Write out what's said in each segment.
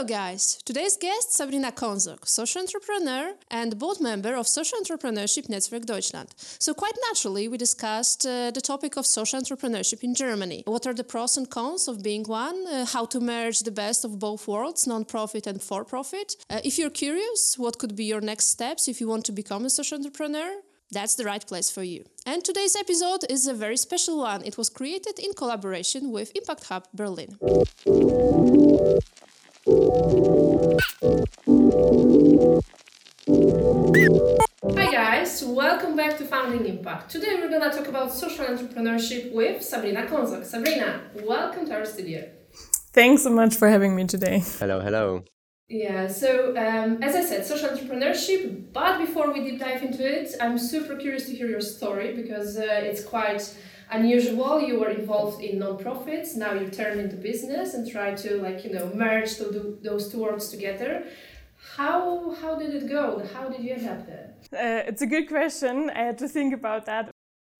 Hello, guys. Today's guest, Sabrina Konzok, social entrepreneur and board member of Social Entrepreneurship Netzwerk Deutschland. So, quite naturally, we discussed uh, the topic of social entrepreneurship in Germany. What are the pros and cons of being one? Uh, how to merge the best of both worlds, non-profit and for-profit? Uh, if you're curious, what could be your next steps if you want to become a social entrepreneur? That's the right place for you. And today's episode is a very special one. It was created in collaboration with Impact Hub Berlin. Hi guys, welcome back to Founding Impact. Today we're gonna talk about social entrepreneurship with Sabrina Konzok. Sabrina, welcome to our studio. Thanks so much for having me today. Hello, hello. Yeah, so um, as I said, social entrepreneurship. But before we deep dive into it, I'm super curious to hear your story because uh, it's quite unusual. You were involved in non-profits. Now you turn into business and try to like you know merge to those two worlds together. How how did it go? How did you end up there? Uh, it's a good question. I had to think about that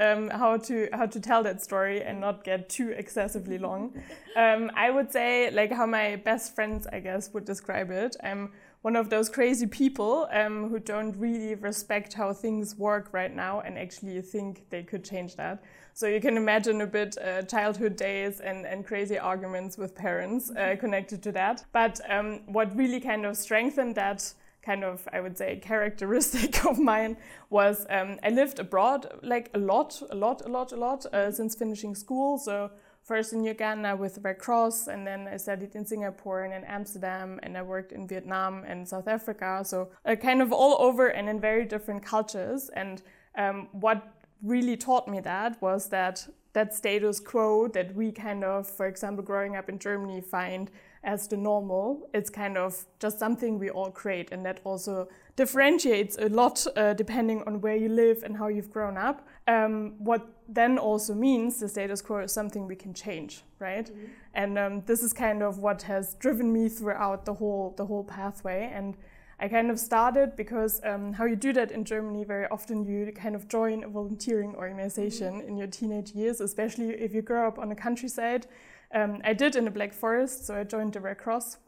um, how to how to tell that story and not get too excessively long. Um, I would say like how my best friends, I guess, would describe it. I'm one of those crazy people um, who don't really respect how things work right now and actually think they could change that. So you can imagine a bit uh, childhood days and, and crazy arguments with parents uh, connected to that. But um, what really kind of strengthened that kind of, I would say, characteristic of mine was um, I lived abroad like a lot, a lot, a lot, a lot uh, since finishing school. So first in Uganda with Red Cross, and then I studied in Singapore and in Amsterdam, and I worked in Vietnam and South Africa. So uh, kind of all over and in very different cultures. And um, what really taught me that was that that status quo that we kind of, for example, growing up in Germany, find as the normal. It's kind of just something we all create, and that also differentiates a lot uh, depending on where you live and how you've grown up. Um, what then also means the status quo is something we can change, right? Mm-hmm. And um, this is kind of what has driven me throughout the whole the whole pathway. And I kind of started because um, how you do that in Germany, very often you kind of join a volunteering organization mm-hmm. in your teenage years, especially if you grow up on the countryside um, I did in the Black Forest, so I joined the Red Cross,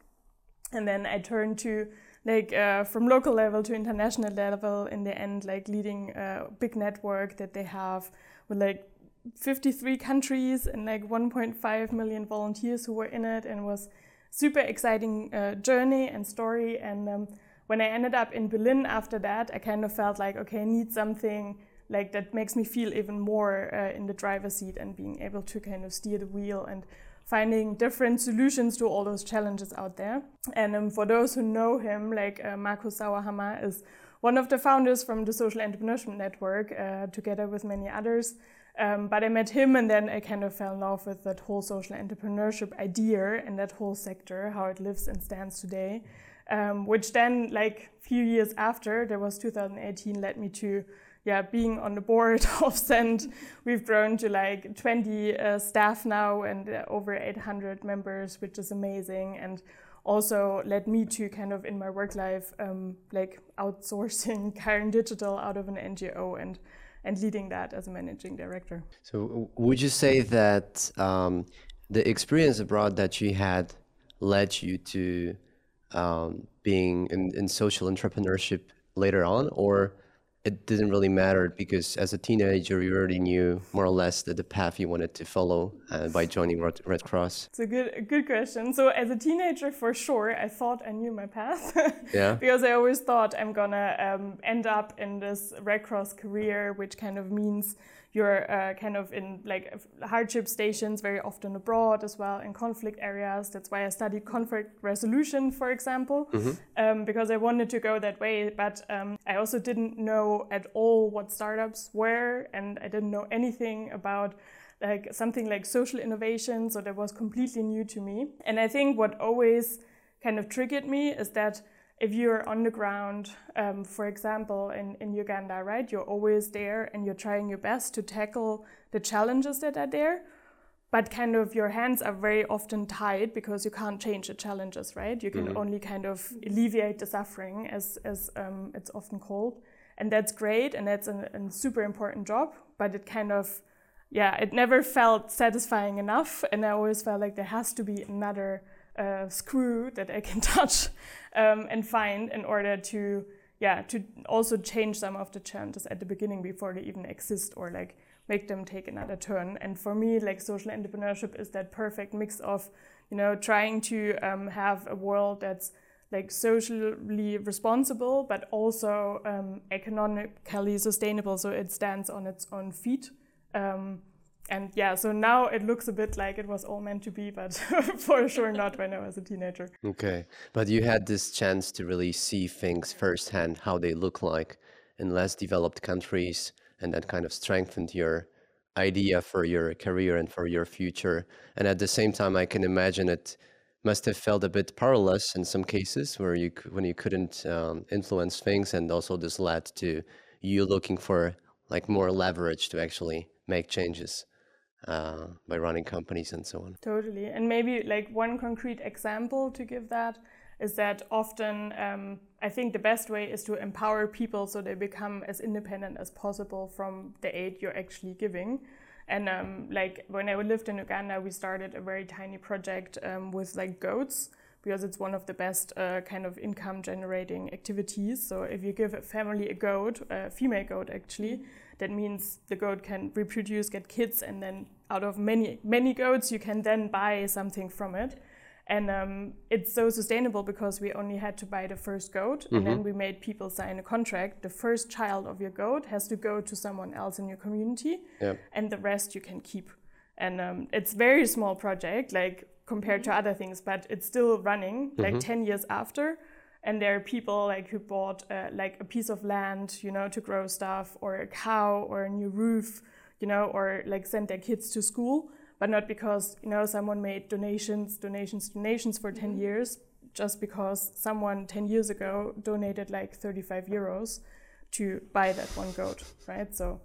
and then I turned to like uh, from local level to international level. In the end, like leading a big network that they have with like 53 countries and like 1.5 million volunteers who were in it, and it was super exciting uh, journey and story. And um, when I ended up in Berlin after that, I kind of felt like okay, I need something like that makes me feel even more uh, in the driver's seat and being able to kind of steer the wheel and finding different solutions to all those challenges out there. And um, for those who know him, like uh, Markus Sauerhammer is one of the founders from the Social Entrepreneurship Network, uh, together with many others. Um, but I met him and then I kind of fell in love with that whole social entrepreneurship idea and that whole sector, how it lives and stands today. Um, which then, like a few years after, there was 2018, led me to yeah, being on the board of Send, we've grown to like 20 uh, staff now and uh, over 800 members, which is amazing. And also led me to kind of in my work life, um, like outsourcing Kiron Digital out of an NGO and and leading that as a managing director. So, would you say that um, the experience abroad that you had led you to um, being in, in social entrepreneurship later on, or it didn't really matter because as a teenager you already knew more or less that the path you wanted to follow uh, by joining Red, Red Cross. It's a good a good question. So as a teenager, for sure, I thought I knew my path. yeah. because I always thought I'm gonna um, end up in this Red Cross career, which kind of means you're uh, kind of in like hardship stations very often abroad as well in conflict areas that's why i studied conflict resolution for example mm-hmm. um, because i wanted to go that way but um, i also didn't know at all what startups were and i didn't know anything about like something like social innovation so that was completely new to me and i think what always kind of triggered me is that if you're on the ground, um, for example, in, in Uganda, right, you're always there and you're trying your best to tackle the challenges that are there. But kind of your hands are very often tied because you can't change the challenges, right? You can mm-hmm. only kind of alleviate the suffering, as, as um, it's often called. And that's great and that's a, a super important job, but it kind of, yeah, it never felt satisfying enough. And I always felt like there has to be another uh, screw that I can touch um, and find in order to yeah to also change some of the challenges at the beginning before they even exist or like make them take another turn. And for me, like social entrepreneurship is that perfect mix of you know trying to um, have a world that's like socially responsible but also um, economically sustainable so it stands on its own feet um, and yeah, so now it looks a bit like it was all meant to be, but for sure not when I was a teenager. Okay. But you had this chance to really see things firsthand, how they look like in less developed countries, and that kind of strengthened your idea for your career and for your future. And at the same time, I can imagine it must have felt a bit powerless in some cases where you when you couldn't um, influence things, and also this led to you looking for like more leverage to actually make changes uh, by running companies and so on. Totally. And maybe like one concrete example to give that is that often um, I think the best way is to empower people so they become as independent as possible from the aid you're actually giving. And um, like when I lived in Uganda, we started a very tiny project um, with like goats because it's one of the best uh, kind of income generating activities. So if you give a family a goat, a female goat actually, that means the goat can reproduce, get kids, and then out of many many goats, you can then buy something from it. And um, it's so sustainable because we only had to buy the first goat, mm-hmm. and then mm-hmm. we made people sign a contract. The first child of your goat has to go to someone else in your community, yep. and the rest you can keep. And um, it's very small project, like compared to mm-hmm. other things, but it's still running, like mm-hmm. ten years after and there are people like who bought uh, like a piece of land you know to grow stuff or a cow or a new roof you know or like send their kids to school but not because you know someone made donations donations donations for 10 mm-hmm. years just because someone 10 years ago donated like 35 euros to buy that one goat right so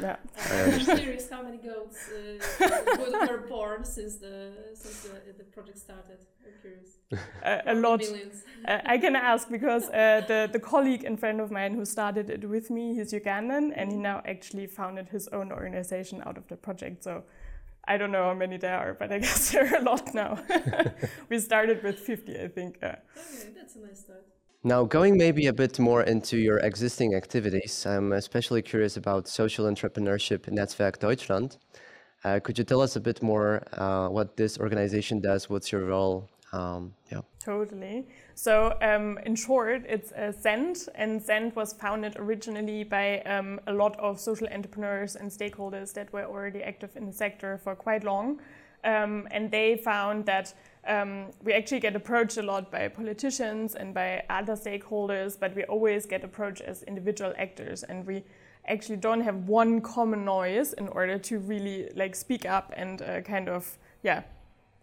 yeah. I'm curious how many goats uh, were born since the since the, the project started. I'm curious. Uh, a lot. Uh, I can ask because uh, the the colleague and friend of mine who started it with me, he's Ugandan, and he now actually founded his own organization out of the project. So. I don't know how many there are, but I guess there are a lot now. we started with 50, I think. okay, that's a nice start. Now, going maybe a bit more into your existing activities, I'm especially curious about social entrepreneurship Netzwerk Deutschland. Uh, could you tell us a bit more uh, what this organization does? What's your role? Um, yeah. Totally. So, um, in short, it's uh, Send, and Send was founded originally by um, a lot of social entrepreneurs and stakeholders that were already active in the sector for quite long. Um, and they found that um, we actually get approached a lot by politicians and by other stakeholders, but we always get approached as individual actors, and we actually don't have one common noise in order to really like speak up and uh, kind of yeah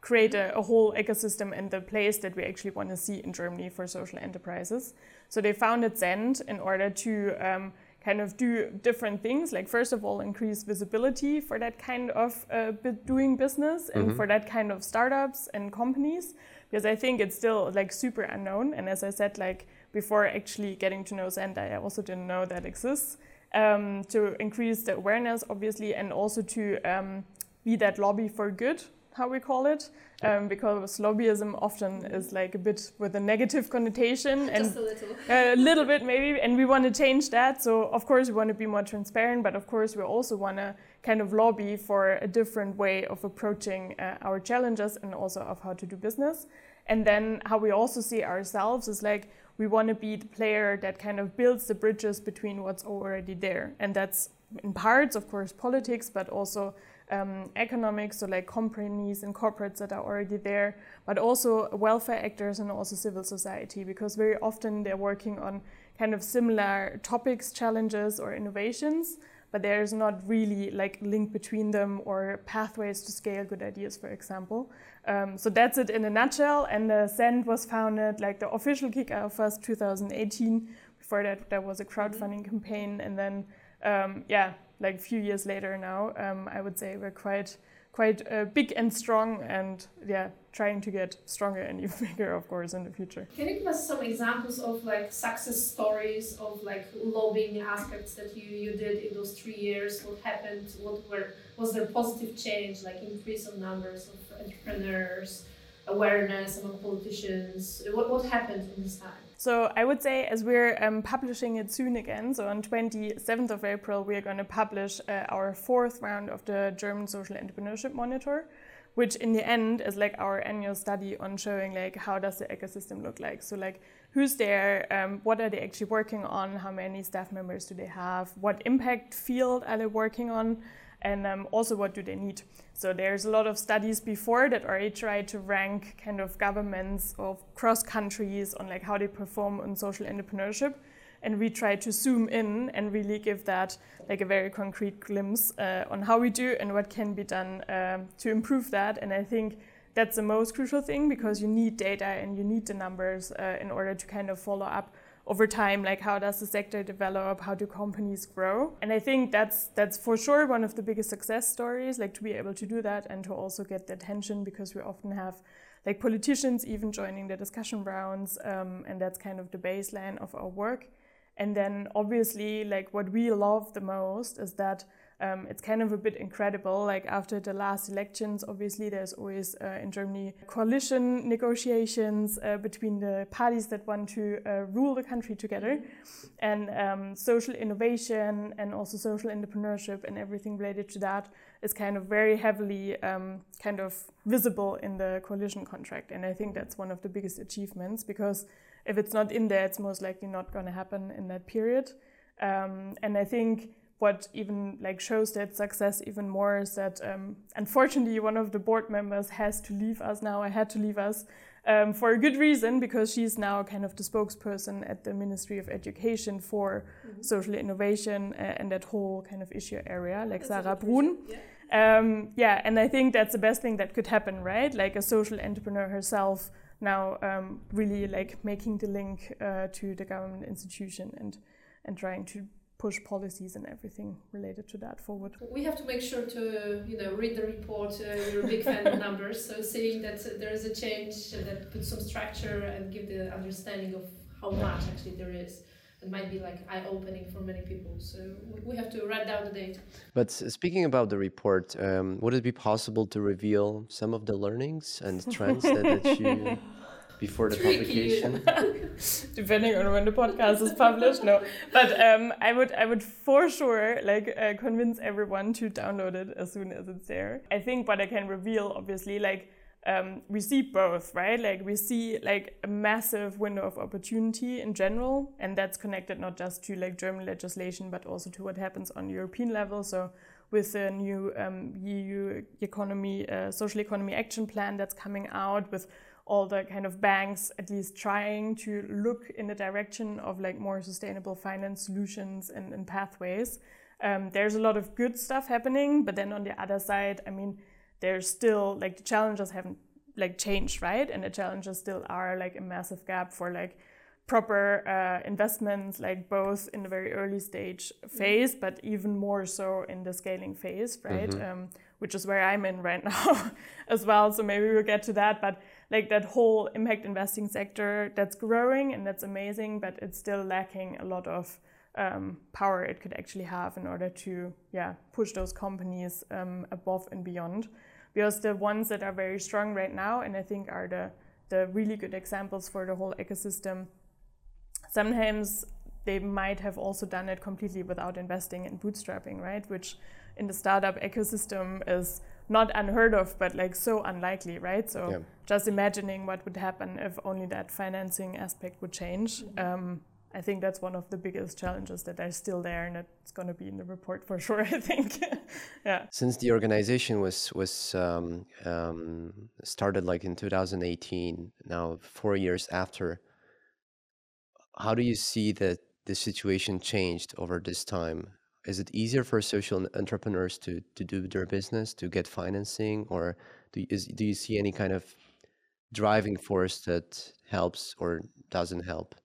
create a, a, whole ecosystem and the place that we actually want to see in Germany for social enterprises. So they founded Send in order to um, kind of do different things like first of all increase visibility for that kind of uh, doing business and mm-hmm. for that kind of startups and companies because i think it's still like super unknown. And as i said like before actually getting to know Send i also didn't know that exists. Um, to increase the awareness obviously and also to um, be that lobby for good how we call it, um, because lobbyism often is like a bit with a negative connotation and Just a little. a little bit maybe, and we want to change that. So of course we want to be more transparent, but of course we also want to kind of lobby for a different way of approaching uh, our challenges and also of how to do business. And then how we also see ourselves is like we want to be the player that kind of builds the bridges between what's already there, and that's in parts, of course, politics, but also um, economics, so like companies and corporates that are already there, but also welfare actors and also civil society, because very often they're working on kind of similar topics, challenges, or innovations, but there's not really like link between them or pathways to scale good ideas, for example. Um, so that's it in a nutshell. And the Send was founded, like the official kickoff was 2018. Before that, there was a crowdfunding campaign, and then um, yeah, like a few years later now, um, I would say we're quite quite uh, big and strong, and yeah, trying to get stronger and even bigger, of course, in the future. Can you give us some examples of like success stories of like lobbying aspects that you you did in those three years? What happened? What were was there positive change, like increase of numbers of entrepreneurs? awareness among politicians? What, what happened in this time? So I would say, as we're um, publishing it soon again, so on 27th of April, we are going to publish uh, our fourth round of the German Social Entrepreneurship Monitor, which in the end is like our annual study on showing like how does the ecosystem look like. So like who's there, um, what are they actually working on, how many staff members do they have, what impact field are they working on, and um, also what do they need. So there's a lot of studies before that already try to rank kind of governments of cross countries on like how they perform on social entrepreneurship. And we try to zoom in and really give that like a very concrete glimpse uh, on how we do and what can be done um, to improve that. And I think that's the most crucial thing because you need data and you need the numbers uh, in order to kind of follow up over time like how does the sector develop? How do companies grow? And i think that's that's for sure one of the biggest success stories like to be able to do that and to also get the attention because we often have like politicians even joining the discussion rounds um, and that's kind of the baseline of our work. And then obviously like what we love the most is that um, it's kind of a bit incredible. Like after the last elections, obviously there's always uh, in Germany coalition negotiations uh, between the parties that want to uh, rule the country together, and um, social innovation and also social entrepreneurship and everything related to that is kind of very heavily um, kind of visible in the coalition contract. And I think that's one of the biggest achievements because if it's not in there, it's most likely not going to happen in that period. Um, and I think what even like shows that success even more is that um, unfortunately one of the board members has to leave us now. I had to leave us um, for a good reason because she's now kind of the spokesperson at the Ministry of Education for mm -hmm. social innovation uh, and that whole kind of issue area, like That's Sarah Brun. Yeah. Um, yeah, and I think that's the best thing that could happen, right? Like a social entrepreneur herself now um, really like making the link uh, to the government institution and and trying to push policies and everything related to that forward. We have to make sure to you know read the report. Uh, you're a big fan of numbers, so seeing that there is a change that puts some structure and give the understanding of how much actually there is. It might be like eye opening for many people. So we have to write down the date. But speaking about the report, um, would it be possible to reveal some of the learnings and trends that, that you before the publication. Depending on when the podcast is published no. But um, i would i would for sure like uh, convince everyone to download it as soon as it's there. I think what i can reveal obviously like um, we see both right? Like we see like a massive window of opportunity in general and that's connected not just to like german legislation but also to what happens on european level. So with the new um, eu economy uh, social economy action plan that's coming out with all the kind of banks at least trying to look in the direction of like more sustainable finance solutions and, and pathways. Um, there's a lot of good stuff happening, but then on the other side, I mean, there's still like the challenges haven't like changed, right? And the challenges still are like a massive gap for like proper uh, investments, like both in the very early stage phase, but even more so in the scaling phase, right? Mm-hmm. Um, which is where I'm in right now as well. So maybe we'll get to that. But like that whole impact investing sector that's growing and that's amazing, but it's still lacking a lot of um, power it could actually have in order to yeah push those companies um, above and beyond. Because the ones that are very strong right now, and I think are the the really good examples for the whole ecosystem. Sometimes they might have also done it completely without investing in bootstrapping, right? Which in the startup ecosystem is not unheard of, but like so unlikely, right? So yeah. just imagining what would happen if only that financing aspect would change. Mm-hmm. Um, I think that's one of the biggest challenges that are still there, and it's going to be in the report for sure. I think, yeah. Since the organization was was um, um, started like in 2018, now four years after, how do you see that the situation changed over this time? Is it easier for social entrepreneurs to to do their business to get financing or do you, is, do you see any kind of driving force that helps or doesn't help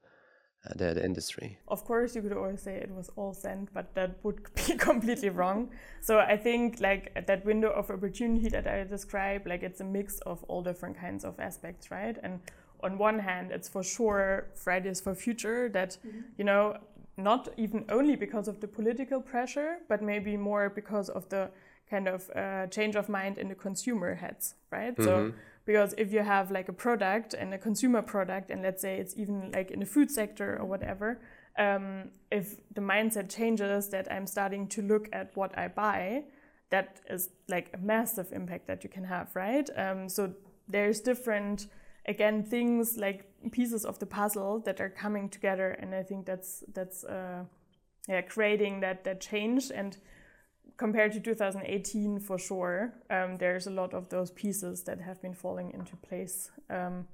uh, the, the, industry? Of course you could always say it was all sent but that would be completely wrong. So i think like that window of opportunity that i described like it's a mix of all different kinds of aspects right? And on one hand it's for sure fridays for future that mm -hmm. you know not even only because of the political pressure, but maybe more because of the kind of uh, change of mind in the consumer heads, right? Mm-hmm. So because if you have like a product and a consumer product and let's say it's even like in the food sector or whatever um, if the mindset changes that i'm starting to look at what i buy that is like a massive impact that you can have right um, so there's different again things like pieces of the puzzle that are coming together and i think that's that's uh, yeah creating that that change. And compared to 2018 for sure um, there's a lot of those pieces that have been falling into place. Um,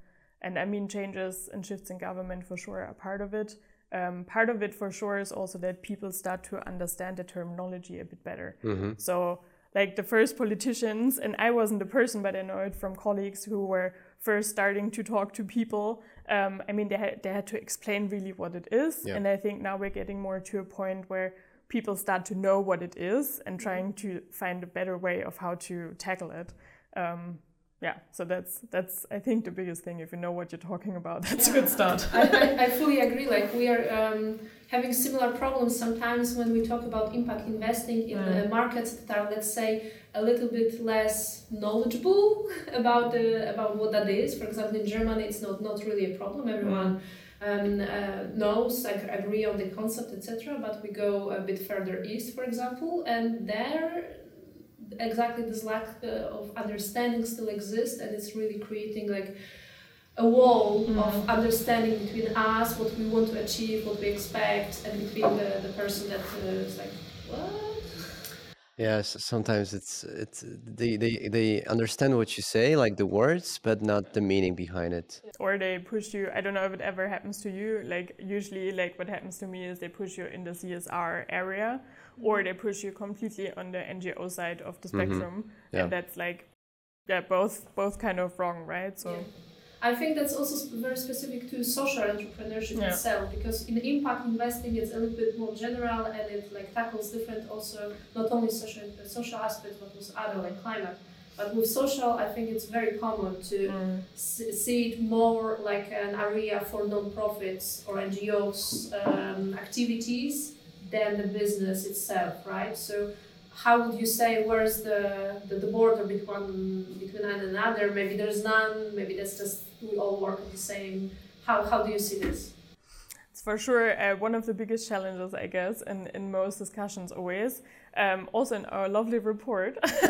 and i mean changes and shifts in government for sure are part of it. Um, part of it for sure is also that people start to understand the terminology a bit better. Mm-hmm. so like the first politicians and i wasn't the person but i know it from colleagues who were first starting to talk to people um, i mean they had, they had to explain really what it is yeah. and i think now we're getting more to a point where people start to know what it is and trying to find a better way of how to tackle it um, yeah so that's that's i think the biggest thing if you know what you're talking about that's yeah. a good start I, I, I, fully agree like we are um, having similar problems sometimes when we talk about impact investing in mm. markets that are let's say a little bit less knowledgeable about the about what that is for example in germany it's not not really a problem everyone. Um, uh, knows, I agree on the concept, etc. But we go a bit further east, for example, and there exactly this lack uh, of understanding still exists and it's really creating like a wall mm. of understanding between us what we want to achieve what we expect and between the, the person that uh, is like what Yes, sometimes it's it's they, they they understand what you say, like the words, but not the meaning behind it. Or they push you. I don't know if it ever happens to you. Like usually, like what happens to me is they push you in the CSR area, or they push you completely on the NGO side of the mm-hmm. spectrum, mm-hmm. yeah. and that's like, yeah, both both kind of wrong, right? So. Yeah. I think that's also very specific to social entrepreneurship yeah. itself because in impact investing it's a little bit more general and it like tackles different also not only social social aspects but also other like climate. But with social, I think it's very common to mm. see it more like an area for non-profits or NGOs um, activities than the business itself, right? So how would you say where's the, the, the border between between one and another? Maybe there's none, maybe that's just we all work at the same. How, how do you see this? It's for sure uh, one of the biggest challenges, I guess, in, in most discussions always. Um, also in our lovely report,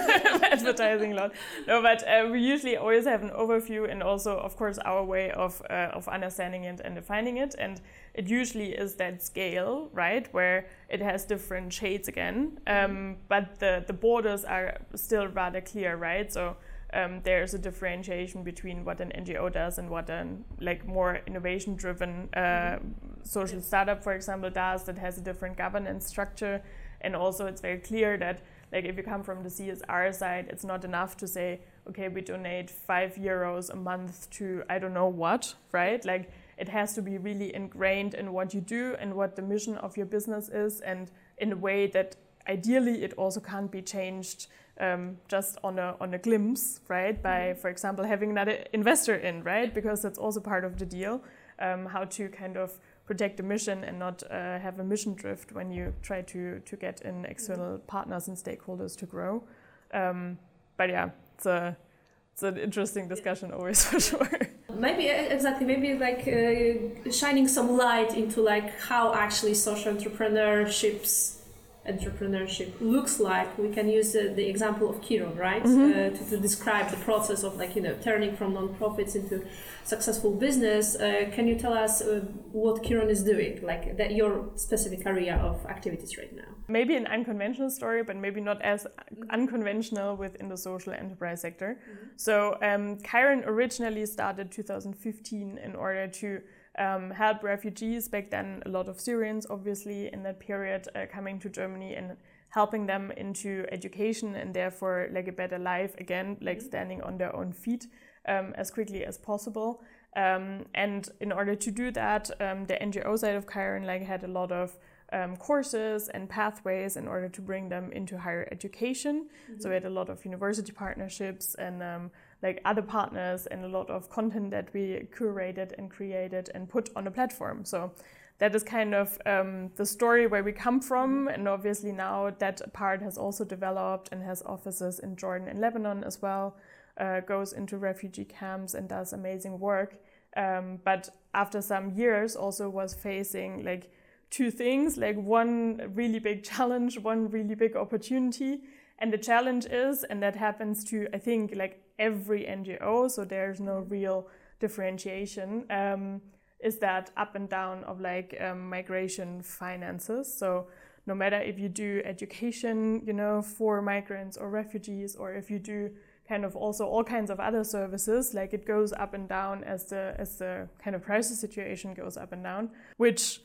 advertising a lot. No, but uh, we usually always have an overview and also, of course, our way of, uh, of understanding it and defining it. And it usually is that scale, right, where it has different shades again. Um, but the, the borders are still rather clear, right? So um, there's a differentiation between what an NGO does and what a like more innovation driven uh, social startup, for example, does that has a different governance structure and also it's very clear that like if you come from the CSR side, it's not enough to say, okay, we donate five euros a month to I don't know what, right? Like it has to be really ingrained in what you do and what the mission of your business is, and in a way that ideally it also can't be changed um, just on a on a glimpse, right? By, mm-hmm. for example, having another investor in, right? Because that's also part of the deal. Um, how to kind of protect the mission and not uh, have a mission drift when you try to to get in external partners and stakeholders to grow. Um, but yeah, it's a it's an interesting discussion always for sure. Maybe exactly, maybe like uh, shining some light into like how actually social entrepreneurships entrepreneurship looks like we can use uh, the example of Kiron right mm-hmm. uh, to, to, describe the process of like you know turning from non-profits into successful business uh, can you tell us uh, what Kiron is doing like that your specific area of activities right now maybe an unconventional story but maybe not as unconventional within the social enterprise sector mm-hmm. so um, Kiron originally started 2015 in order to um, help refugees back then a lot of Syrians obviously in that period uh, coming to Germany and helping them into education and therefore like a better life again like mm-hmm. standing on their own feet um, as quickly as possible um, and in order to do that um, the NGO side of Kiron like had a lot of um, courses and pathways in order to bring them into higher education. Mm-hmm. So we had a lot of university partnerships and um, like other partners and a lot of content that we curated and created and put on a platform. So that is kind of um, the story where we come from. And obviously now that part has also developed and has offices in Jordan and Lebanon as well. uh, goes into refugee camps and does amazing work. Um, but after some years, also was facing like two things like one really big challenge, one really big opportunity. And the challenge is, and that happens to, I think, like every NGO, so there's no real differentiation, um, is that up and down of like um, migration finances. So no matter if you do education, you know, for migrants or refugees, or if you do kind of also all kinds of other services, like it goes up and down as the as the kind of crisis situation goes up and down, which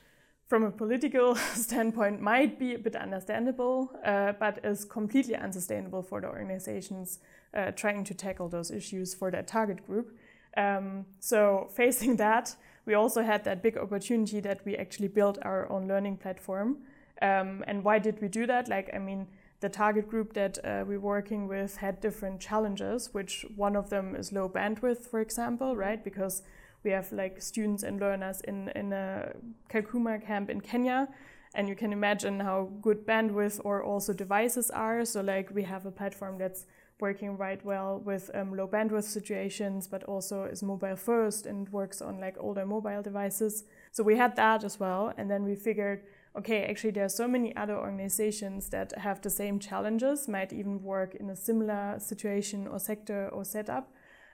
from a political standpoint might be a bit understandable, uh, but is completely unsustainable for the organizations uh, trying to tackle those issues for their target group. Um, so facing that, we also had that big opportunity that we actually built our own learning platform. Um, and why did we do that? Like, I mean, the target group that uh, we're working with had different challenges, which one of them is low bandwidth, for example, right? Because we have like students and learners in, in a Kakuma camp in Kenya. And you can imagine how good bandwidth or also devices are. So, like, we have a platform that's working right well with um, low bandwidth situations, but also is mobile first and works on like older mobile devices. So, we had that as well. And then we figured, okay, actually, there are so many other organizations that have the same challenges, might even work in a similar situation or sector or setup.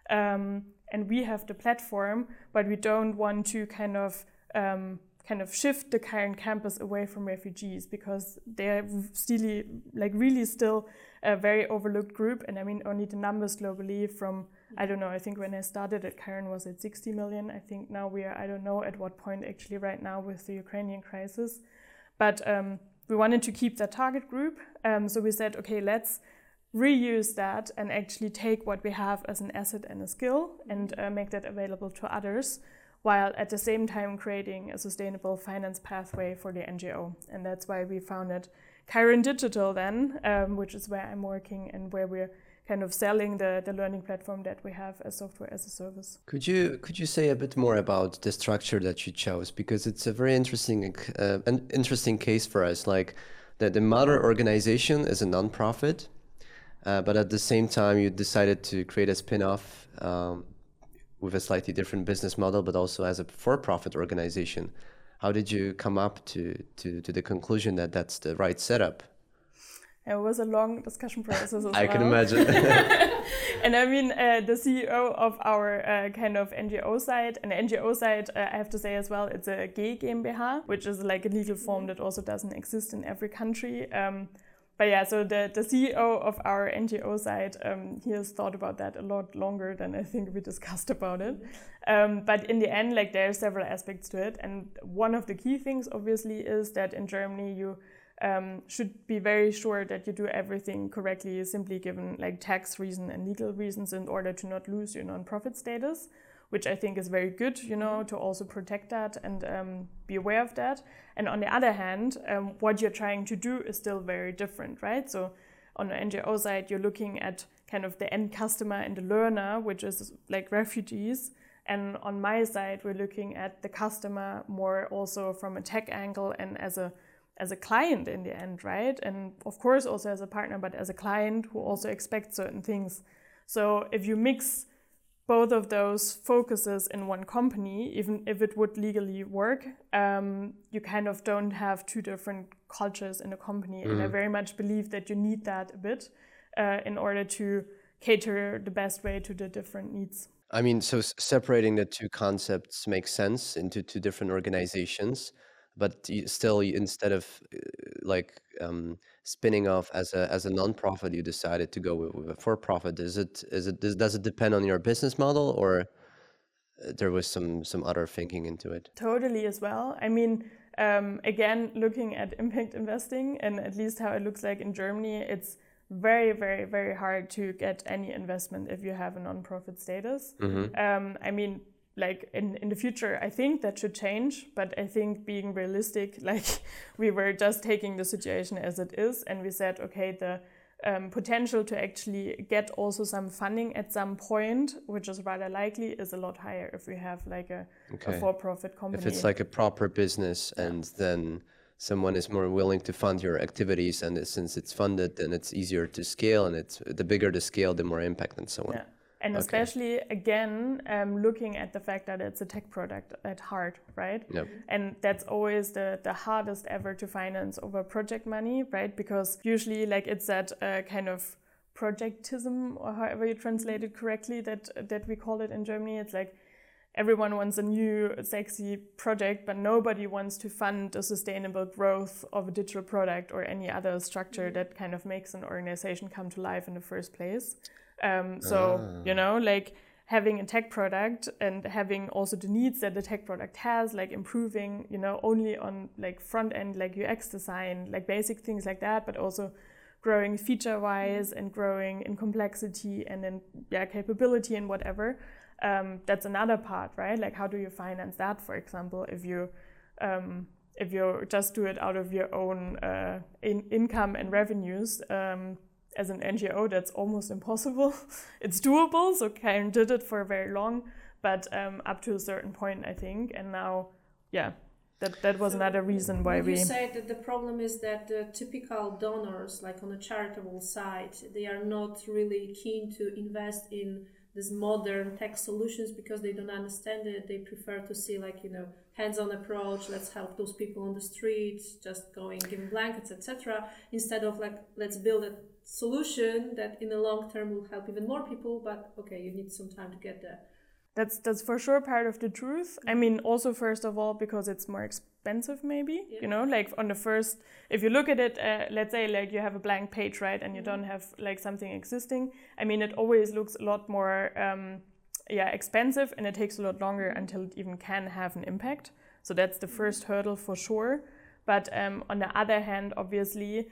Um, and we have the platform, but we don't want to kind of um, kind of shift the current campus away from refugees because they're still like really still a very overlooked group. And I mean, only the numbers globally from I don't know. I think when I started at Kiron was at 60 million. I think now we are I don't know at what point actually right now with the Ukrainian crisis, but um, we wanted to keep that target group. Um, so we said, okay, let's reuse that and actually take what we have as an asset and a skill and uh, make that available to others while at the same time creating a sustainable finance pathway for the NGO. And that's why we founded Kiron Digital then, um, which is where I'm working and where we're kind of selling the, the learning platform that we have as software as a service. Could you could you say a bit more about the structure that you chose because it's a very interesting uh, an interesting case for us like that the mother organization is a nonprofit uh, but at the same time, you decided to create a spin-off um, with a slightly different business model, but also as a for-profit organization. How did you come up to, to, to the conclusion that that's the right setup? It was a long discussion process as I well. can imagine. and I mean, uh, the CEO of our uh, kind of NGO side, and NGO side, uh, I have to say as well, it's a G GmbH, which is like a legal form that also doesn't exist in every country. Um, but yeah, so the, the CEO of our NGO side, um, he has thought about that a lot longer than I think we discussed about it. Um, but in the end, like there are several aspects to it, and one of the key things, obviously, is that in Germany you um, should be very sure that you do everything correctly, simply given like tax reason and legal reasons, in order to not lose your non-profit status which I think is very good, you know, to also protect that and um, be aware of that. And on the other hand, um, what you're trying to do is still very different, right? So on the NGO side, you're looking at kind of the end customer and the learner, which is like refugees. And on my side, we're looking at the customer more also from a tech angle and as a as a client in the end, right? And of course also as a partner, but as a client who also expects certain things. So if you mix both of those focuses in one company, even if it would legally work, um, you kind of don't have two different cultures in a company. Mm. And I mm. very much believe that you need that a bit uh, in order to cater the best way to the different needs. I mean, so separating the two concepts makes sense into two different organizations but you still instead of uh, like um, spinning off as a as a non-profit you decided to go with, with a for-profit is it is it does, does it depend on your business model or uh, there was some some other thinking into it? Totally as well. I mean um, again looking at impact investing and at least how it looks like in germany it's very very very hard to get any investment if you have a non-profit status. Mm-hmm. um, i mean like in, in the future i think that should change but i think being realistic like we were just taking the situation as it is and we said okay the um, potential to actually get also some funding at some point which is rather likely is a lot higher if we have like a, okay. a for-profit company. if it's like a proper business and then someone is more willing to fund your activities and since it's funded then it's easier to scale and it's the bigger the scale the more impact and so on. Yeah and Okay. especially again um, looking at the fact that it's a tech product at heart right Yep. and that's always the, the hardest ever to finance over project money right because usually like it's that uh, kind of projectism or however you translate it correctly that that we call it in germany it's like everyone wants a new sexy project but nobody wants to fund the sustainable growth of a digital product or any other structure mm. that kind of makes an organization come to life in the first place. Um, so ah. you know like having a tech product and having also the needs that the tech product has like improving you know only on like front end like ux design like basic things like that but also growing feature wise mm. and growing in complexity and in yeah capability and whatever um, that's another part right like how do you finance that for example if you um, if you just do it out of your own uh, in- income and revenues um, as an NGO, that's almost impossible. it's doable, so Kiron did it for very long, but um, up to a certain point, I think. And now, yeah, that, that was So another reason why Would we. you say that the problem is that the typical donors, like on the charitable side, they are not really keen to invest in these modern tech solutions because they don't understand it. They prefer to see like you know hands-on approach. Let's help those people on the streets, just going giving blankets, etc. Instead of like let's build a solution that in the long term will help even more people. But okay, you need some time to get there. That's that's for sure part of the truth. I mean, also first of all because it's more expensive, maybe. Yeah. You know, like on the first, if you look at it, uh, let's say like you have a blank page, right, and you don't have like something existing. I mean, it always looks a lot more, um, yeah, expensive, and it takes a lot longer until it even can have an impact. So that's the first hurdle for sure. But um, on the other hand, obviously,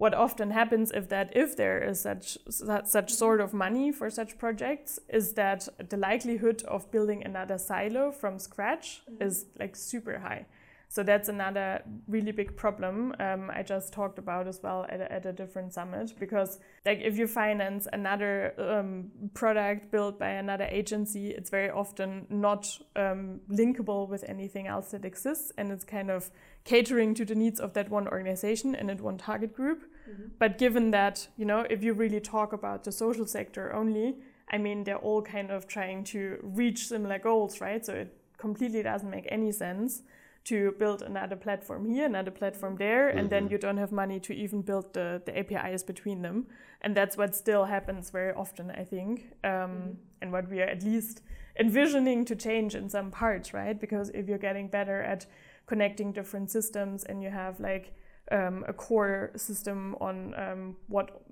what often happens if that if there is such such, such sort of money for such projects is that the likelihood of building another silo from scratch is like super high. So that's another really big problem um, i just talked about as well at a, at a different summit because like if you finance another um, product built by another agency it's very often not um, linkable with anything else that exists and it's kind of catering to the needs of that one organization and that one target group Mm-hmm. but given that, you know, if you really talk about the social sector only, I mean, they're all kind of trying to reach similar goals, right? So it completely doesn't make any sense to build another platform here, another platform there, and then mm-hmm. you don't have money to even build the, the APIs between them. And that's what still happens very often, I think, um, mm-hmm. and what we are at least envisioning to change in some parts, right? Because if you're getting better at connecting different systems and you have like um, a core system on um, what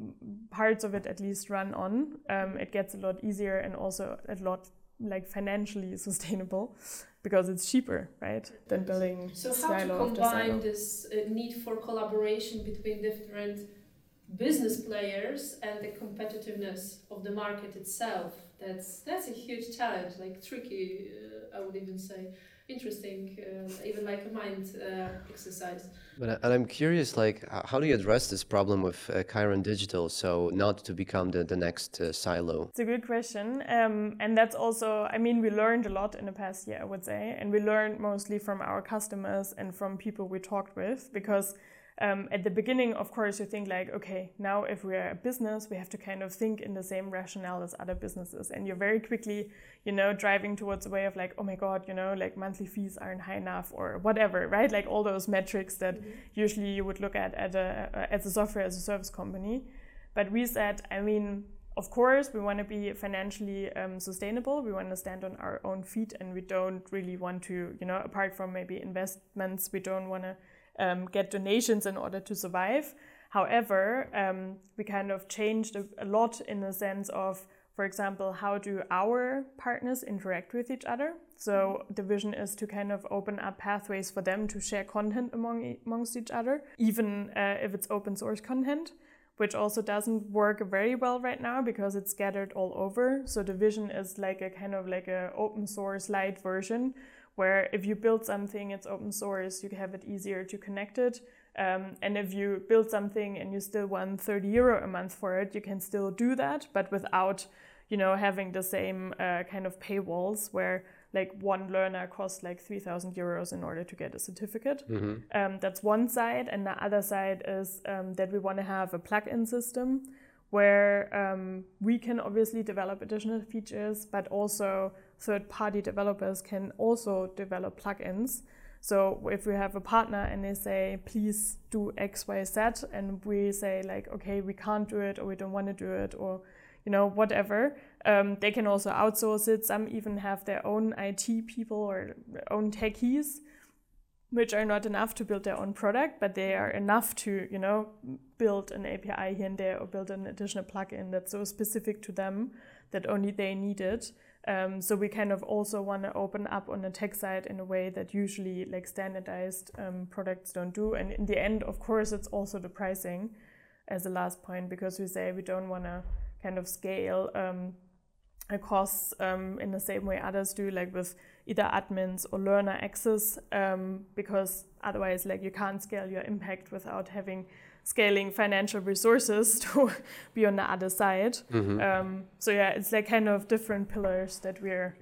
parts of it at least run on, um, it gets a lot easier and also a lot like financially sustainable because it's cheaper, right, than building So how to silo after silo. combine this uh, need for collaboration between different business players and the competitiveness of the market itself? That's that's a huge challenge, like tricky, uh, I would even say, interesting, uh, even like a mind uh, exercise. But and I'm curious, like, how do you address this problem with uh, Kiron Digital, so not to become the the next uh, silo? It's a good question. Um, and that's also, I mean, we learned a lot in the past year, I would say. And we learned mostly from our customers and from people we talked with because um, at the beginning, of course, you think like, okay, now if we're a business, we have to kind of think in the same rationale as other businesses. And you're very quickly, you know, driving towards a way of like, oh my God, you know, like monthly fees aren't high enough or whatever, right? Like all those metrics that usually you would look at at a, as a software as a service company. But we said, I mean, of course, we want to be financially um, sustainable. We want to stand on our own feet, and we don't really want to, you know, apart from maybe investments, we don't want to um, get donations in order to survive. However, um, we kind of changed a, a lot in the sense of, for example, how do our partners interact with each other? So the vision is to kind of open up pathways for them to share content among amongst each other, even uh, if it's open source content which also doesn't work very well right now because it's scattered all over. So the vision is like a kind of like a open source light version where if you build something, it's open source, you have it easier to connect it. Um, and if you build something and you still want 30 euro a month for it, you can still do that, but without, you know, having the same uh, kind of paywalls where like one learner costs like 3000 euros in order to get a certificate. Um, that's one side. And the other side is um, that we want to have a plug in system where um, we can obviously develop additional features, but also third party developers can also develop plugins. So if we have a partner and they say, please do X, Y, Z, and we say like, okay, we can't do it or we don't want to do it or you know, whatever. Um, they can also outsource it. Some even have their own IT people or own techies which are not enough to build their own product, but they are enough to, you know, build an API here and there or build an additional plugin that's so specific to them that only they need it. Um, so we kind of also want to open up on the tech side in a way that usually like standardized um, products don't do. And in the end, of course, it's also the pricing as a last point because we say we don't want to kind of scale um, costs um, in the same way others do, like with either admins or learner access, um, because otherwise, like you can't scale your impact without having scaling financial resources to be on the other side. Mm-hmm. Um, so yeah, it's like kind of different pillars that we're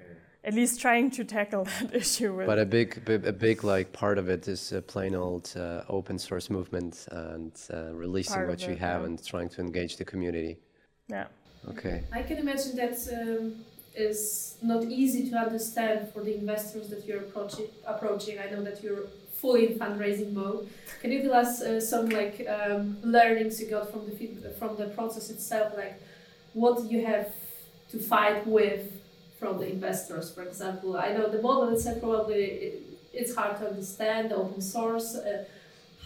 at least trying to tackle that issue with. But a big, a big like part of it is a plain old uh, open source movement and uh, releasing part what you it, have yeah. and trying to engage the community. Yeah. Okay. I can imagine that um, is not easy to understand for the investors that you're approaching. approaching. I know that you're fully in fundraising mode. Can you tell us uh, some like um, learnings you got from the from the process itself, like what you have to fight with from the investors, for example? I know the model itself probably it, it's hard to understand, open source. Uh,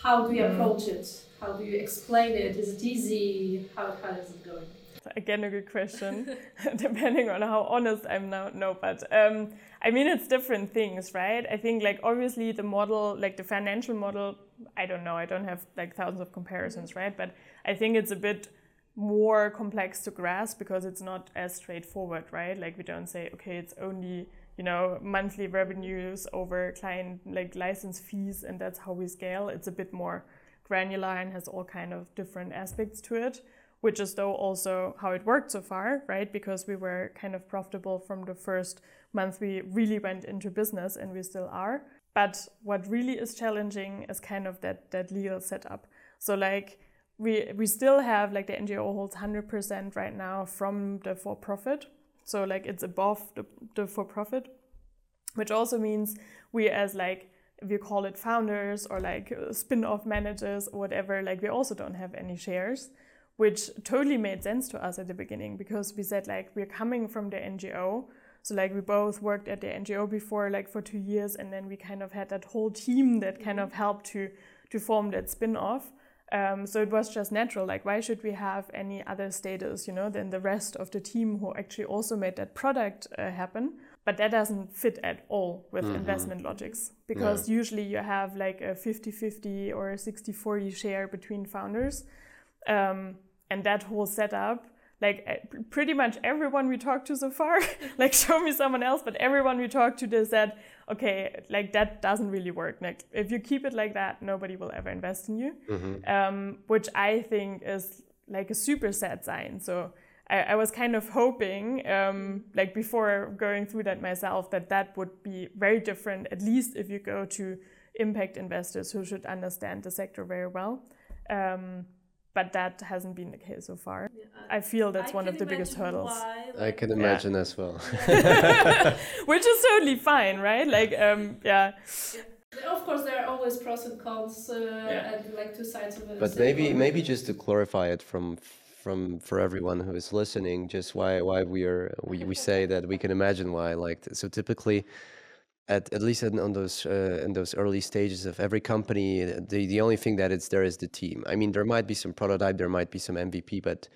how do you mm. approach it? How do you explain it? Is it easy? How, how is it going? Again, a good question, depending on how honest I'm now. No, but um, I mean, it's different things, right? I think, like, obviously, the model, like the financial model, I don't know, I don't have like thousands of comparisons, right? But I think it's a bit more complex to grasp because it's not as straightforward, right? Like, we don't say, okay, it's only you know monthly revenues over client like license fees and that's how we scale it's a bit more granular and has all kind of different aspects to it which is though also how it worked so far, right? Because we were kind of profitable from the first month we really went into business and we still are. But what really is challenging is kind of that that legal setup. So like we we still have like the NGO holds 100% right now from the for profit. So like it's above the, the for profit, which also means we as like we call it founders or like spin-off managers or whatever, like we also don't have any shares which totally made sense to us at the beginning because we said like we're coming from the NGO. So like we both worked at the NGO before like for two years and then we kind of had that whole team that kind of helped to to form that spin-off. Um, so it was just natural. Like, why should we have any other status, you know, than the rest of the team who actually also made that product uh, happen? But that doesn't fit at all with mm-hmm. investment logics because usually you have like a 50 50 or a 60 40 share between founders. Um, and that whole setup like eh, pretty much everyone we talked to so far like show me someone else but everyone we talked to they said okay like that doesn't really work. Like if you keep it like that nobody will ever invest in you. Mm-hmm. um, which i think is like a super sad sign. So i, I was kind of hoping um, like before going through that myself that that would be very different at least if you go to impact investors who should understand the sector very well. Um, but that hasn't been the case so far. Yeah, I feel that's I one of the biggest hurdles. Why, like, I can imagine yeah. as well. Which is totally fine, right? Like, um, yeah. yeah. Of course, there are always pros and cons, uh, and like two sides of it. But maybe, maybe just to clarify it from from for everyone who is listening, just why why we are we, we say that we can imagine why. Like, so typically at, at least in, on those uh, in those early stages of every company, the, the only thing that it's there is the team. I mean, there might be some prototype, there might be some MVP, but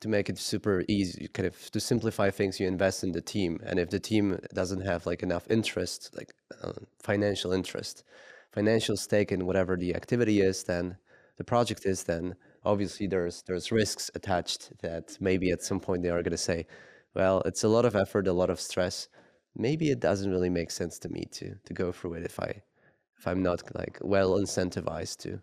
to make it super easy, kind of to simplify things, you invest in the team. And if the team doesn't have like enough interest, like uh, financial interest, financial stake in whatever the activity is, then the project is, then obviously there's there's risks attached that maybe at some point they are going to say, well, it's a lot of effort, a lot of stress maybe it doesn't really make sense to me to to go through it if I if I'm not like well incentivized to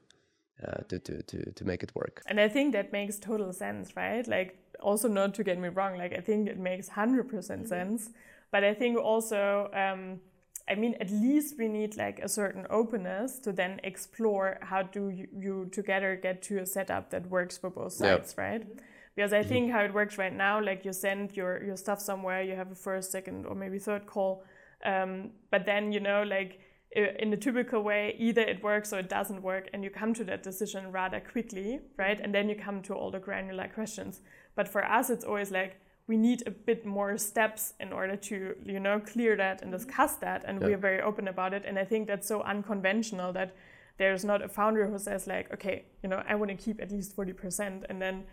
uh, to, to to to make it work. And I think that makes total sense, right? Like also not to get me wrong, like I think it makes hundred percent mm-hmm. sense, but I think also. Um, I mean, at least we need like a certain openness to then explore how do you, you together get to a setup that works for both sides, yep. right? Because I think how it works right now, like you send your, your stuff somewhere, you have a first, second, or maybe third call. Um, but then, you know, like in the typical way, either it works or it doesn't work, and you come to that decision rather quickly, right? And then you come to all the granular questions. But for us, it's always like, we need a bit more steps in order to you know clear that and discuss that and yeah. we're very open about it and i think that's so unconventional that there's not a founder who says like okay you know i want to keep at least 40% and then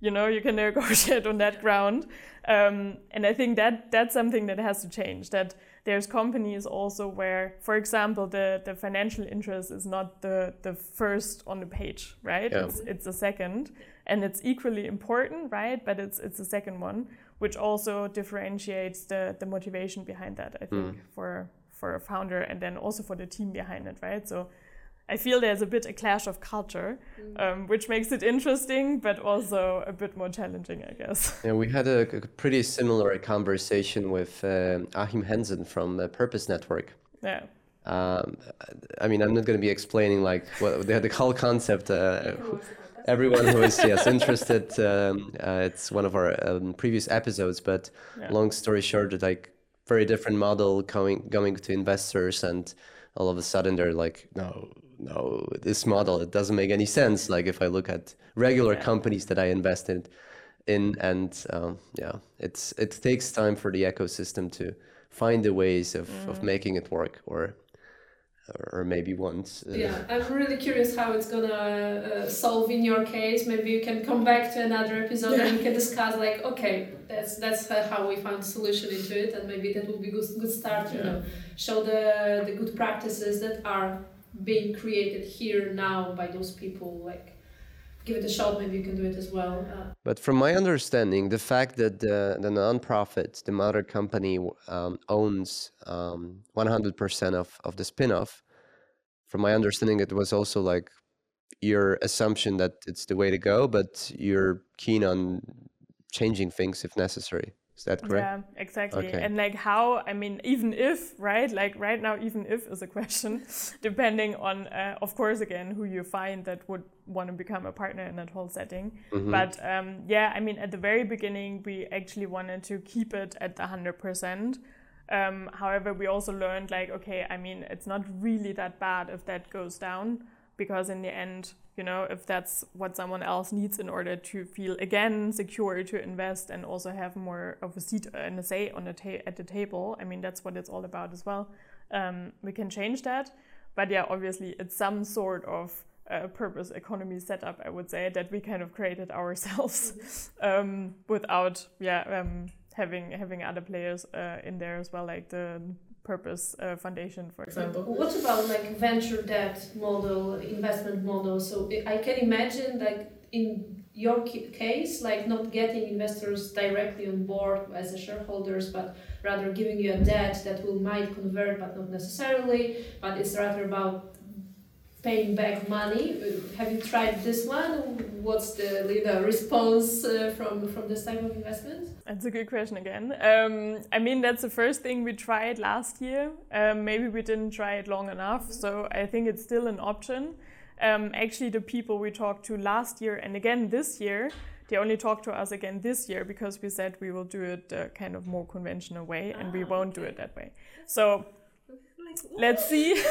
you know you can negotiate on that ground um, and i think that that's something that has to change that there's companies also where for example the the financial interest is not the the first on the page right yeah. it's it's a second and it's equally important, right? But it's it's the second one, which also differentiates the the motivation behind that. I think mm. for for a founder and then also for the team behind it, right? So. I feel there's a bit a clash of culture, mm. um, which makes it interesting, but also a bit more challenging, I guess. Yeah, we had a, a pretty similar conversation with uh, Achim Hensen from the Purpose Network. Yeah. Um, I mean, I'm not going to be explaining like what the, the whole concept. Uh, everyone who is yes interested um, uh, it's one of our um, previous episodes but yeah. long story short like very different model coming going to investors and all of a sudden they're like no no this model it doesn't make any sense like if i look at regular yeah. companies that i invested in and um, yeah it's it takes time for the ecosystem to find the ways of, mm. of making it work or or maybe once. Uh, yeah, I'm really curious how it's gonna uh, solve in your case. Maybe you can come back to another episode yeah. and we can discuss like, okay, that's that's how we found a solution into it, and maybe that will be good good start. Yeah. You know, show the the good practices that are being created here now by those people like give it a shot. Maybe you can do it as well. Uh, but from my understanding, the fact that the, the nonprofit, the mother company, um, owns um, 100% of, of the spinoff, from my understanding, it was also like your assumption that it's the way to go, but you're keen on changing things if necessary. Is that correct? Yeah, exactly. Okay. And like how, I mean, even if, right? Like right now, even if is a question, depending on, uh, of course, again, who you find that would want to become a partner in that whole setting. Mm-hmm. But um, yeah, I mean, at the very beginning, we actually wanted to keep it at the 100%. Um, however, we also learned like, okay, I mean, it's not really that bad if that goes down because in the end, you know, if that's what someone else needs in order to feel again secure to invest and also have more of a seat and a say on the ta- at the table. I mean, that's what it's all about as well. Um, we can change that, but yeah, obviously, it's some sort of uh, purpose economy setup. I would say that we kind of created ourselves um, without, yeah, um, having having other players uh, in there as well, like the purpose uh, foundation for example. What about like venture debt model investment model? So i can imagine like in your case like not getting investors directly on board as shareholders but rather giving you a debt that will might convert but not necessarily but it's rather about paying back money. Have you tried this one? What's the you know, response uh, from from this type of investment? That's a good question again. Um, I mean, that's the first thing we tried last year. Um, maybe we didn't try it long enough, mm -hmm. so I think it's still an option. Um, actually, the people we talked to last year and again this year, they only talked to us again this year because we said we will do it the kind of more conventional way, and we won't do it that way. So let's see.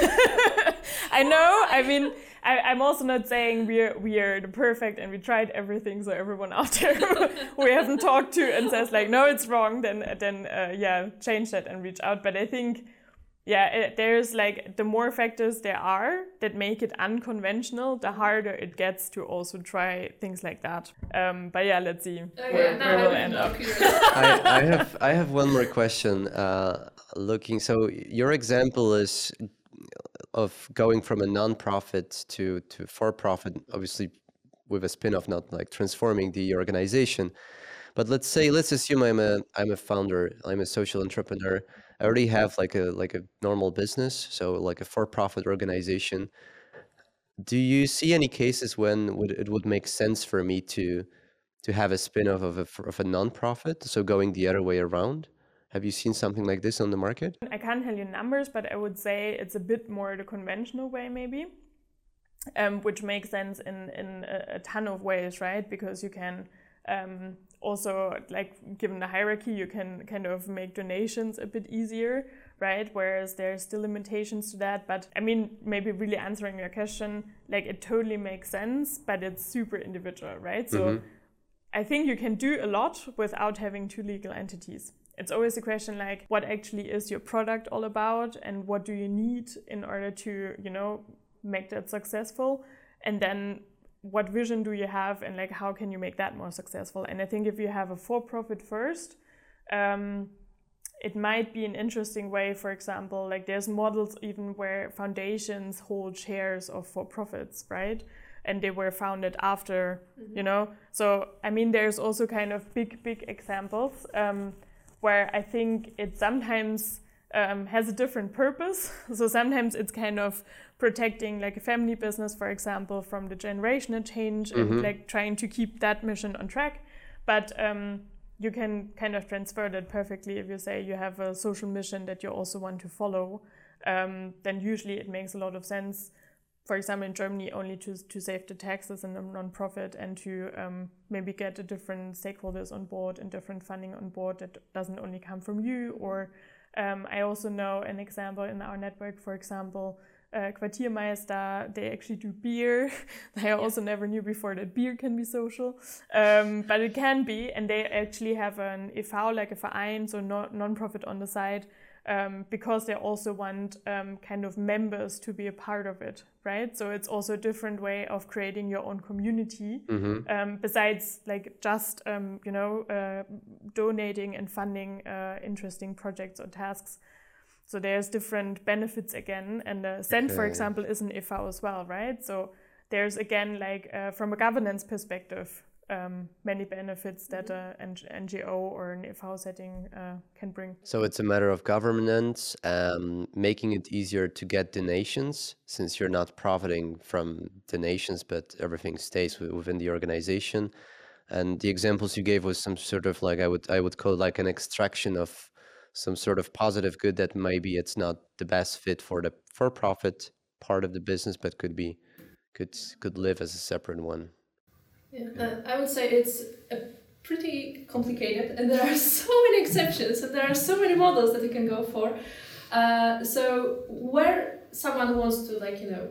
I know. I mean, I, am also not saying we're we are the perfect and we tried everything. So everyone out there we haven't talked to and says like, no, it's wrong. Then then uh, yeah, change that and reach out. But I think yeah, it, there's like the more factors there are that make it unconventional, the harder it gets to also try things like that. Um, but yeah, let's see okay, where, where we'll end up. I, I, have I have one more question. Uh, looking, so your example is of going from a non-profit to to for-profit, obviously with a spin-off, not like transforming the organization. But let's say let's assume I'm a I'm a founder, I'm a social entrepreneur I already have like a like a normal business, so like a for-profit organization. Do you see any cases when would it would make sense for me to to have a spin-off of a of a non-profit, so going the other way around? Have you seen something like this on the market? I can't tell you numbers, but I would say it's a bit more the conventional way, maybe, um, which makes sense in in a, a ton of ways, right? Because you can Um, also, like given the hierarchy, you can kind of make donations a bit easier, right? Whereas there's still limitations to that. But I mean, maybe really answering your question, like it totally makes sense, but it's super individual, right? So mm-hmm. I think you can do a lot without having two legal entities. It's always a question like, what actually is your product all about, and what do you need in order to, you know, make that successful? And then what vision do you have and like how can you make that more successful? And i think if you have a for profit first um, it might be an interesting way for example like there's models even where foundations hold shares of for profits right? And they were founded after mm-hmm. you know? So i mean there's also kind of big big examples um, where i think it sometimes um, has a different purpose. So sometimes it's kind of protecting like a family business, for example, from the generational change mm-hmm. and like trying to keep that mission on track. But um, you can kind of transfer that perfectly if you say you have a social mission that you also want to follow. Um, then usually it makes a lot of sense. For example, in Germany, only to, to save the taxes and a non-profit and to um, maybe get a different stakeholders on board and different funding on board that doesn't only come from you or um, I also know an example in our network, for example, uh, Quartiermeister, they actually do beer. I also never knew before that beer can be social, um, but it can be. And they actually have an EV, like a Verein, so non-profit on the side, um, because they also want um, kind of members to be a part of it, right? So it's also a different way of creating your own community, mm-hmm. um, besides like just um, you know uh, donating and funding uh, interesting projects or tasks. So there's different benefits again, and uh, Send, okay. for example, is an EV as well, right? So there's again like uh, from a governance perspective, um, many benefits that mm-hmm. an NGO or an EV setting uh, can bring. So it's a matter of governance, um, making it easier to get donations since you're not profiting from donations, but everything stays within the organization. And the examples you gave was some sort of like I would I would call like an extraction of some sort of positive good that maybe it's not the best fit for the for-profit part of the business, but could be could could live as a separate one. Yeah, uh, I would say it's pretty complicated, and there are so many exceptions, and there are so many models that you can go for. Uh, so where someone wants to like you know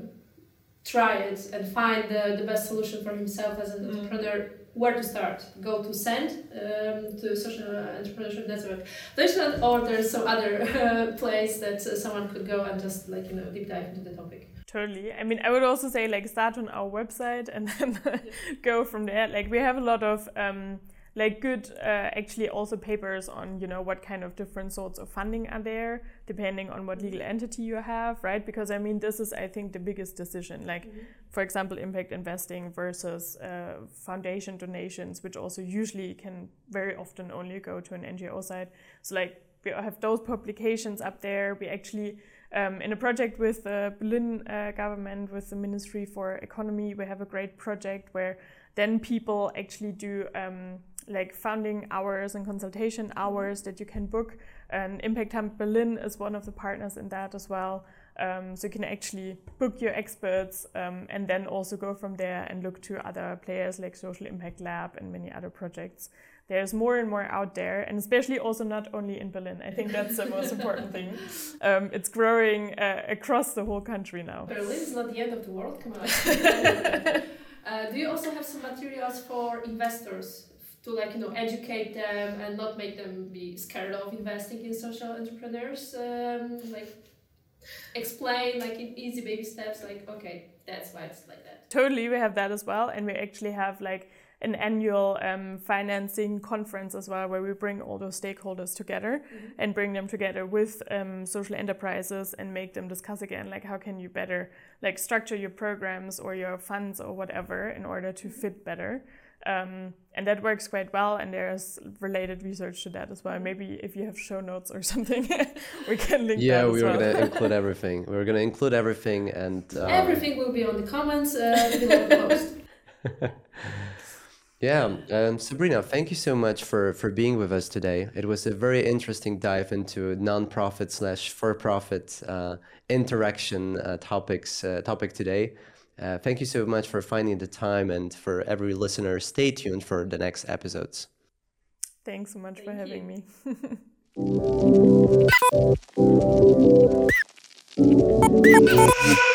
try it and find the, the best solution for himself as an mm. entrepreneur where to start go to Send um, to social entrepreneurship network Deutschland or there's some other uh, place that uh, someone could go and just like you know deep dive into the topic Totally. I mean, I would also say like start on our website and then go from there. Like we have a lot of um, like good uh, actually also papers on you know what kind of different sorts of funding are there depending on what legal entity you have right because i mean this is i think the biggest decision like mm-hmm. for example impact investing versus uh, foundation donations which also usually can very often only go to an ngo side so like we have those publications up there we actually um, in a project with the Berlin uh, government, with the Ministry for Economy, we have a great project where then people actually do um, like funding hours and consultation hours that you can book. And Impact Hub Berlin is one of the partners in that as well. Um, so you can actually book your experts um, and then also go from there and look to other players like Social Impact Lab and many other projects there's more and more out there, and especially also not only in Berlin. I think that's the most important thing. Um, it's growing uh, across the whole country now. Berlin is not the end of the world. Come on. uh, do you also have some materials for investors to like you know educate them and not make them be scared of investing in social entrepreneurs? Um, like explain like in easy baby steps. Like okay, that's why it's like that. Totally, we have that as well, and we actually have like an annual um, financing conference as well, where we bring all those stakeholders together mm-hmm. and bring them together with um, social enterprises and make them discuss again, like how can you better like structure your programs or your funds or whatever in order to fit better. Um, and that works quite well, and there's related research to that as well. Mm-hmm. Maybe if you have show notes or something, we can link. That. Yeah, we were well. gonna include everything. We are gonna include everything, and um... everything will be on the comments uh, below the post. Yeah, um, Sabrina, thank you so much for for being with us today. It was a very interesting dive into nonprofit slash for profit uh, interaction uh, topics uh, topic today. Uh, thank you so much for finding the time and for every listener. Stay tuned for the next episodes. Thanks so much thank for having me.